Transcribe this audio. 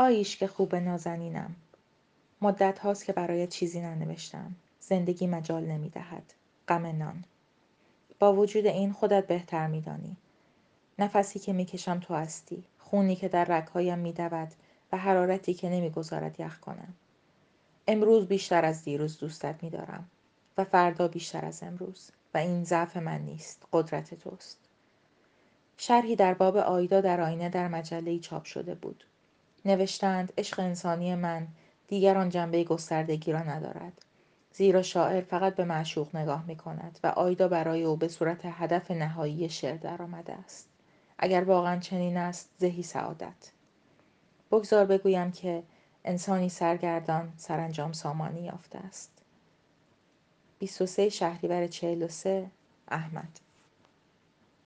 آیش که خوب نازنینم. مدت هاست که برای چیزی ننوشتم. زندگی مجال نمی دهد غم نان. با وجود این خودت بهتر میدانی. نفسی که می‌کشم تو هستی. خونی که در رگهایم میدود و حرارتی که نمی‌گذارد یخ کنم. امروز بیشتر از دیروز دوستت میدارم و فردا بیشتر از امروز و این ضعف من نیست. قدرت توست. شرحی در باب آیدا در آینه در مجله چاپ شده بود. نوشتند عشق انسانی من دیگر آن جنبه گستردگی را ندارد. زیرا شاعر فقط به معشوق نگاه می کند و آیدا برای او به صورت هدف نهایی شعر درآمده است. اگر واقعا چنین است زهی سعادت. بگذار بگویم که انسانی سرگردان سرانجام سامانی یافته است. 23 شهریور 43 احمد.